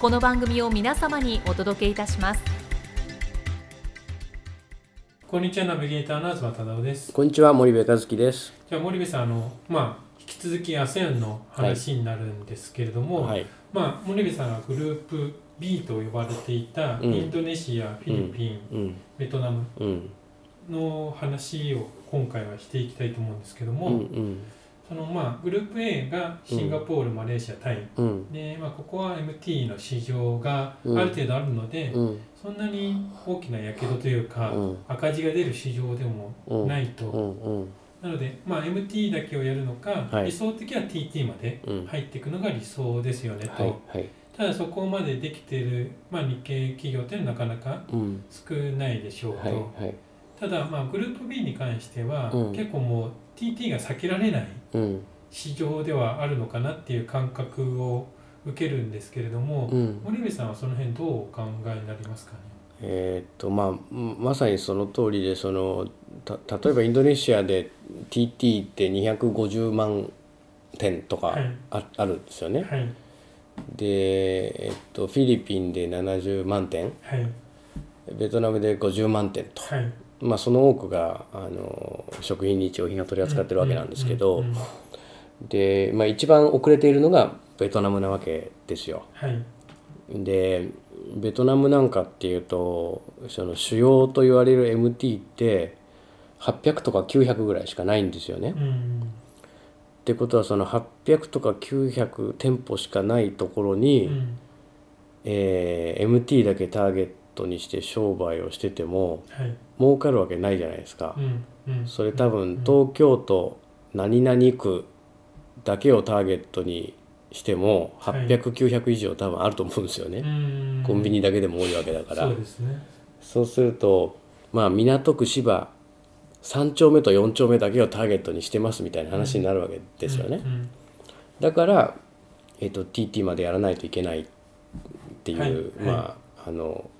この番組を皆様にお届けいたします。こんにちはナビゲーターの東忠夫です。こんにちは森部和樹です。じゃあ森部さんあのまあ引き続き ASEAN の話になるんですけれども、はい。まあ森部さんがグループ B と呼ばれていたうん。インドネシア、フィリピン、うん。ベトナムうん。の話を今回はしていきたいと思うんですけども、うんうんそのまあグループ A がシンガポール、マレーシアタイうん。で、まあ、ここは MT の市場があうん。る程度あるので、うん。そんなに大きなやけどというか、うん。赤字が出る市場でもうん。ないと、なので、まあ、MT だけをやるのか、はい。理想的は TT までうん。入っていくのが理想ですよねと、はいはい。ただそこまでできている、まあ、日系企業っていうのはなかなかうん。少ないでしょうと、ただ、まあ、グループ B に関しては、うん。結構もう TT が避けられないうん。市場ではあるのかなっていう感覚を受けるんですけれども、うん。森部さんはその辺どうお考えになりますかね？えーっとまあうんまさにその通りでそのた例えばインドネシアで TT って250万点とかはい。あ,、あるんですよね。はい。で、えっと、フィリピンで70万点。はい。ベトナムで50万点と、はいまあ、その多くがあの食品日用品が取り扱ってるわけなんですけど、で、まあ、一番遅れているのがベトナムなわけですよ。はいでベトナムなんかっていうとその主要と言われる MT って800とか900ぐらいしかないんですよね。うんってことはその800とか900店舗しかないところに、うんえー MT だけターゲットにして商売をしててもはい。儲かるわけないじゃないですか。うんうん。それ多分東京都何々区だけをターゲットにしてもはい。800900以上多分あると思うんですよね、うん。コンビニだけでも多いわけだから。そうですね。そうするとまあ港区芝3丁目と4丁目だけをターゲットにしてますみたいな話になるわけですよね、うんだから、えっと TT までやらないといけないっていう、はいはい。まああの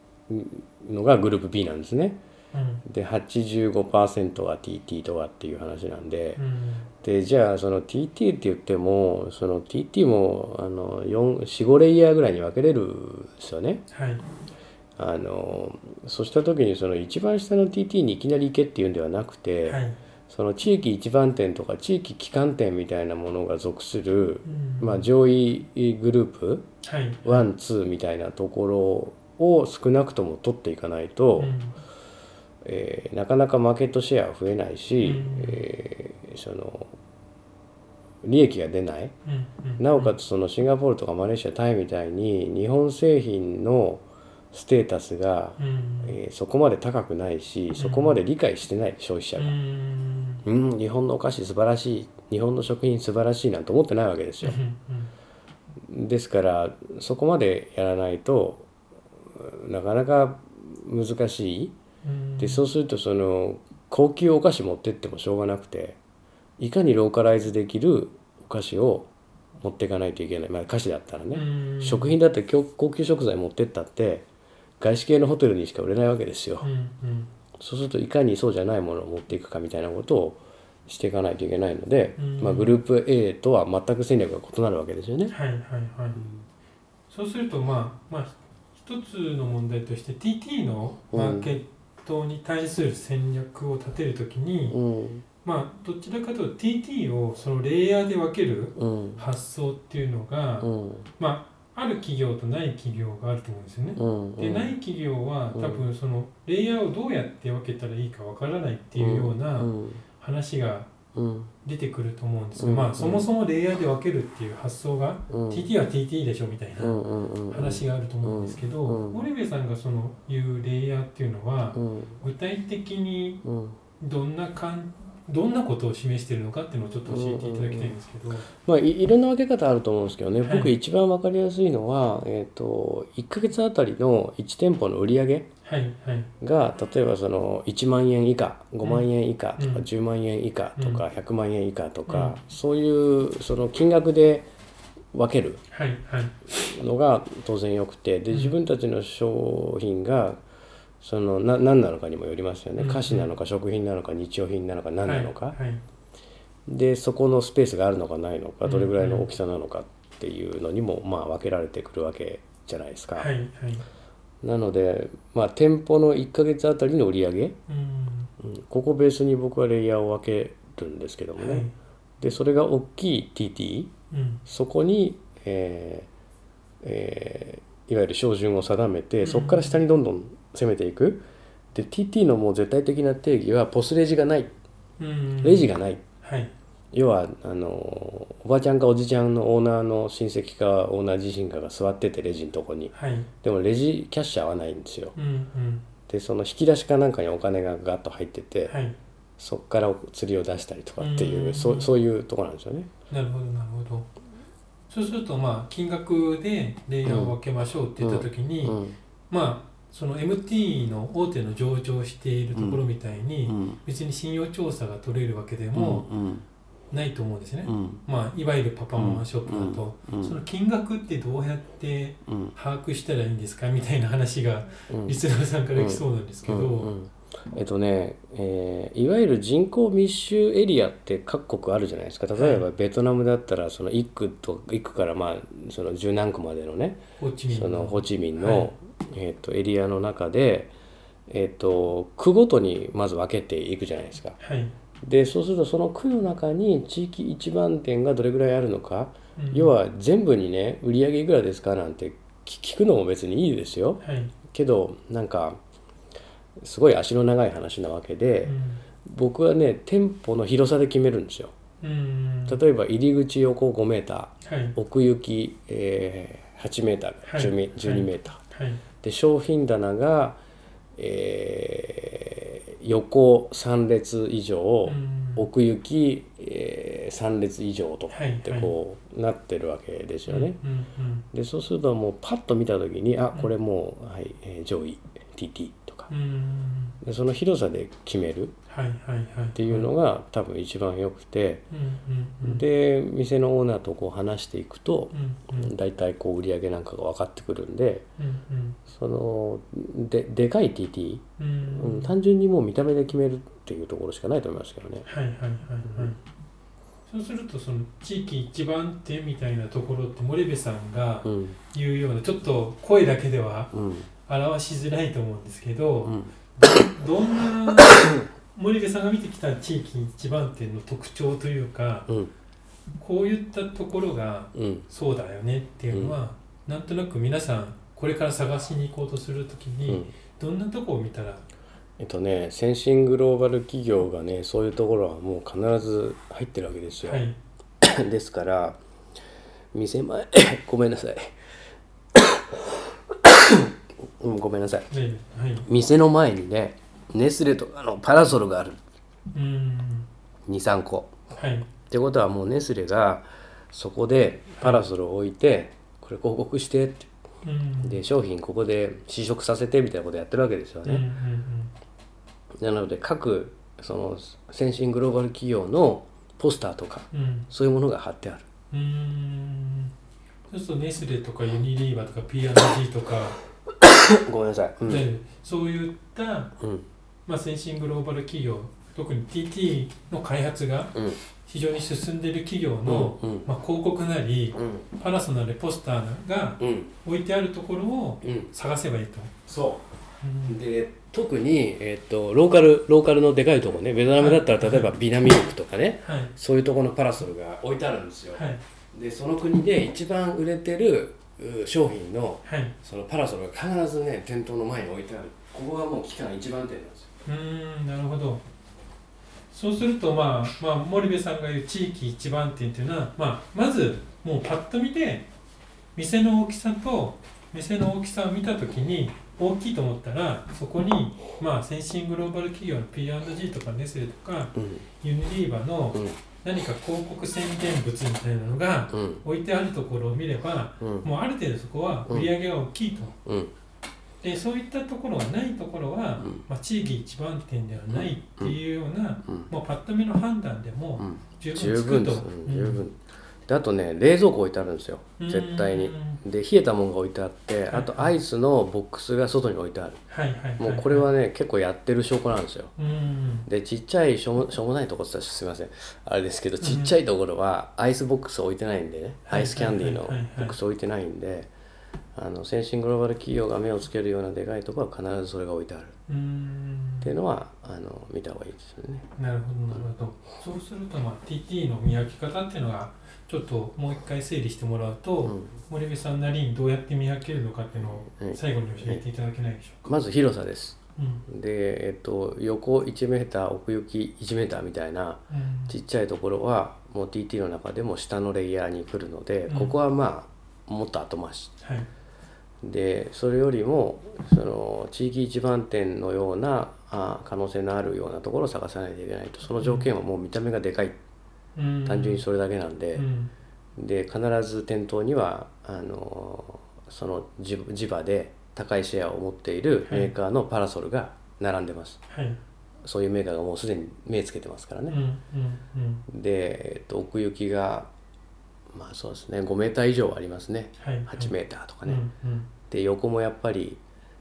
のがグループ B なんですね。うん。で85%が TT とかっていう話なんで、うん。でじゃあその TT って言ってもその TT もあの45レイヤーぐらいに分けれるんですよね。はい。あのそうした時にその一番下の TT にいきなり行けっていうんではなくて、はい。その地域一番店とか地域基幹店みたいなものが属する、うん。まあ、上位グループはい。ワンツーみたいなところを少なくとも取っていかないと、うん。えーなかなかマーケットシェアは増えないし、うん。えーその利益が出ない。うん。うん。なおかつそのシンガポールとかマレーシアタイみたいに日本製品のステータスが、うん。えーそこまで高くないしそこまで理解してない消費者うが、ん。うん、日本のお菓子素晴らしい日本の食品素晴らしいなんて思ってないわけですよ。うん。ですからそこまでやらないとなかなか難しい。うん。でそうするとその高級お菓子持ってってもしょうがなくていかにローカライズできるお菓子を持っていかないといけない、まあ、菓子だったらね、うん。食品だって高高級食材持ってったって外資系のホテルにしか売れないわけですよ、うんうん。そうするといかにそうじゃないものを持っていくかみたいなことをしていかないといけないので、うん。まあ、グループ A とは全く戦略が異なるわけですよね。はいはいはい。そうするとまあまあ一つの問題として TT のマーケットに対する戦略を立てるときに、うん。まあどちらかというと TT をそのレイヤーで分けるうん。発想っていうのが、うん。まあある企業とない企業があると思うんですよね。うん。でない企業は多分そのレイヤーをどうやって分けたらいいかわからないっていうようなうん。話がうん出てくると思うんですが、うん。まあそもそもレイヤーで分けるっていう発想が、うん。TT は TT でしょみたいな話があると思うんですけど、うん。森部さんがその言うレイヤーっていうのはうん。具体的にうんどんなかんどんなことを示しているのかっていうのをちょっと教えていただきたいんですけど、まあ、いいろんな分け方あると思うんですけどね、はい。僕一番分かりやすいのは、えー、と1ヶ月あたりの1店舗の売り上げはいはい。が例えばその1万円以下5万円以下とかうん10万円以下とか100万円以下とか、うん。そういうその金額で分けるのが当然よくてでうん。自分たちの商品がそのな何なのかにもよりますよね。うん。菓子なのか食品なのか日用品なのか何なのか、はい。はい。でそこのスペースがあるのかないのかうん。どれぐらいの大きさなのかっていうのにもまあ分けられてくるわけじゃないですか。はいはい。なので、まあ、店舗の1ヶ月あたりの売り上げ、うん。うん。ここベースに僕はレイヤーを分けるんですけどもね、はい。でそれが大きい TT うん。そこに、えーえーいわゆる照準を定めてうん。そこから下にどんどん攻めていく。で TT のもう絶対的な定義はポスレジがない。うん。レジがない。はい。要はあのおばちゃんかおじちゃんのオーナーの親戚かオーナー自身かが座っててレジのとこに。はい。でもレジキャッシャーはないんですよ。うんうん。でその引き出しかなんかにお金がガッと入ってて、はい。そこから釣りを出したりとかっていう、うんそうそういうところなんですよね。なるほどなるほど。そうするとまあ金額でレイヤーを分けましょうって言った時に、うん。まあその MT の大手の上場しているところみたいに、うん。別に信用調査が取れるわけでうん。もうん。ないと思うんですね、うん。まあいわゆるパパママショップだと、うん。その金額ってどうやってうん。把握したらいいんですかみたいな話がうん。リスナーさんから来そうなんですけど、えっとね、えーいわゆる人口密集エリアって各国あるじゃないですか。例えばはいベトナムだったらその1区と1区からまあその十何区までのねホーチミンそのえっとエリアの中で、えっと区ごとにまず分けていくじゃないですか。はい、でそうするとその区の中に地域一番店がどれぐらいあるのか、うん。要は全部にね売り上げいくらですかなんて聞聞くのも別にいいですよ。はい。けどなんかすごい足の長い話なわけで、うん。僕はね店舗の広さで決めるんですよ。うん。例えば入り口横5メーターはい。奥行き、えー8メーターはい。10メ12メーター、はいで商品棚が、えー横3列以上、うん。奥行き、えー3列以上とかはいってこうなってるわけですよね。でそうするともうパッと見た時にあこれもう、はいえー上位 TT その広さで決めるっっていうのが多分一番よくてで店のオーナーとこう話していくと大体こう売り上げなんかが分かってくるんでそのででかい TT、単純にもう見た目で決めるっていうところしかないと思いますけどね。はいはいはいはいそうするとその地域一番手みたいなところって森部さんがうん。言うようなちょっと声だけではうん。表しづらいと思うんですけど、うん。どんな森部さんが見てきた地域一番店の特徴というかうん。こういったところがうん。そうだよねっていうのは、なんとなく皆さんこれから探しに行こうとするときうに、ん。どんなとこを見たらえっとね先進グローバル企業がねそういうところはもう必ず入ってるわけですよ。はい。ですから店前 ごめんなさい、うん、ごめんなさい。ねはい。店の前にねネスレとかのパラソルがある。うん。23個。はい。ってことはもうネスレがそこでパラソルを置いてこれ広告してって。うん。で商品ここで試食させてみたいなことやってるわけですよね、なので各その先進グローバル企業のポスターとかうん。うんそういうものが貼ってある。うーん。そうするとネスレとかユニリーバーとか P&G とか、ごめんなさい、うん。ねそういった、うん。まあ、先進グローバル企業特に TT の開発がうん。非常に進んでいる企業の、うん。うん。まあ、広告なりうん。パラソナルポスターがうん。置いてあるところをうん。探せばいいと。そうで特に、えー、とローカルローカルのでかいとこねベトナムだったら例えばビナミルクとかねはい。そういうとこのパラソルが置いてあるんですよ、はい。でその国で一番売れてるう商品のはい。そのパラソルが必ずね店頭の前に置いてある。ここがもう期間一番店なんですよ。うーんなるほど。そうするとまあ、まあ、森部さんが言う地域一番店っていうのは、まあ、まずもうパッと見て店の大きさと店の大きさを見た時に大きいと思ったらそこに、まあ、先進グローバル企業の P&G とかネスレとかうん。ユニリーバのうん。何か広告宣伝物みたいなのがうん。置いてあるところを見ればうん。もうある程度そこは売り上げが大きいと。うん。でそういったところがないところは、うん。まあ、地域一番店ではないっていうような、うん。もうパッと見の判断でもうん。十分十つくと、十分であとね冷蔵庫置いてあるんですよ。絶対に。で冷えたものが置いてあってあとアイスのボックスが外に置いてある。はいはいはいもうこれはね結構やってる証拠なんですよ。うんでちっちゃいしょうもしょうもないとこって言ったらすいません。あれですけどちっちゃいところはアイスボックス置いてないんでね。はいアイスキャンディーのボックス置いてないんであの先進グローバル企業が目をつけるようなでかいところは必ずそれが置いてある。うん。っていうのはあの見た方がいいですよね。なるほどなるほど。そうすると、まあ、TT の見分け方っていうのがちょっともう一回整理してもらうと、うん。森部さんなりにどうやって見分けるのかっていうのをはい。最後に教えていただけないでしょまず広さです。うか、うん。で、えっと、横1メーター奥行き1メーターみたいなうん。ちっちゃいところはもう TT の中でも下のレイヤーに来るので、うん。ここはまあもっと後回し。はい。でそれよりもその地域一番店のようなあ可能性のあるようなところを探さないといけないと。その条件はもう見た目がでかい、うん単純にそれだけなんで。う、ん。で必ず店頭にはあのその地地場で高いシェアを持っているメーカーのパラソルが並んでます、はい。そういうメーカーがもうすでに目つけてますからね、うんうんうん。で、えっと、奥行きがまあそうですね。5メーター以上はありますね。はい。8メーターとかうんね、うん。で横もやっぱり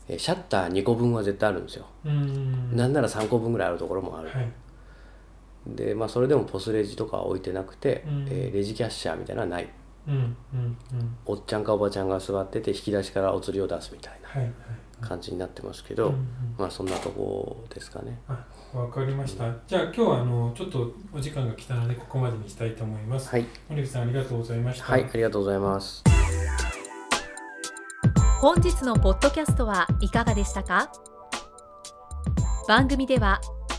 えシャッター2個分は絶対あるんですよ、うんなんなら3個分ぐらいあるところもある、はいでまあそれでもポスレジとかは置いてなくて、うん。えーレジキャッシャーみたいなのはない。うんうんうん。おっちゃんかおばちゃんが座ってて引き出しからお釣りを出すみたいはいはいな感じになってますけど、うんうん。まあそんなとこですかね。あわかりました。じゃあ今日はあのちょっとお時間が来たのでここまでにしたいと思います。はい。森口さんありがとうございました。はいありがとうございます。本日のポッドキャストはいかがでしたか？番組では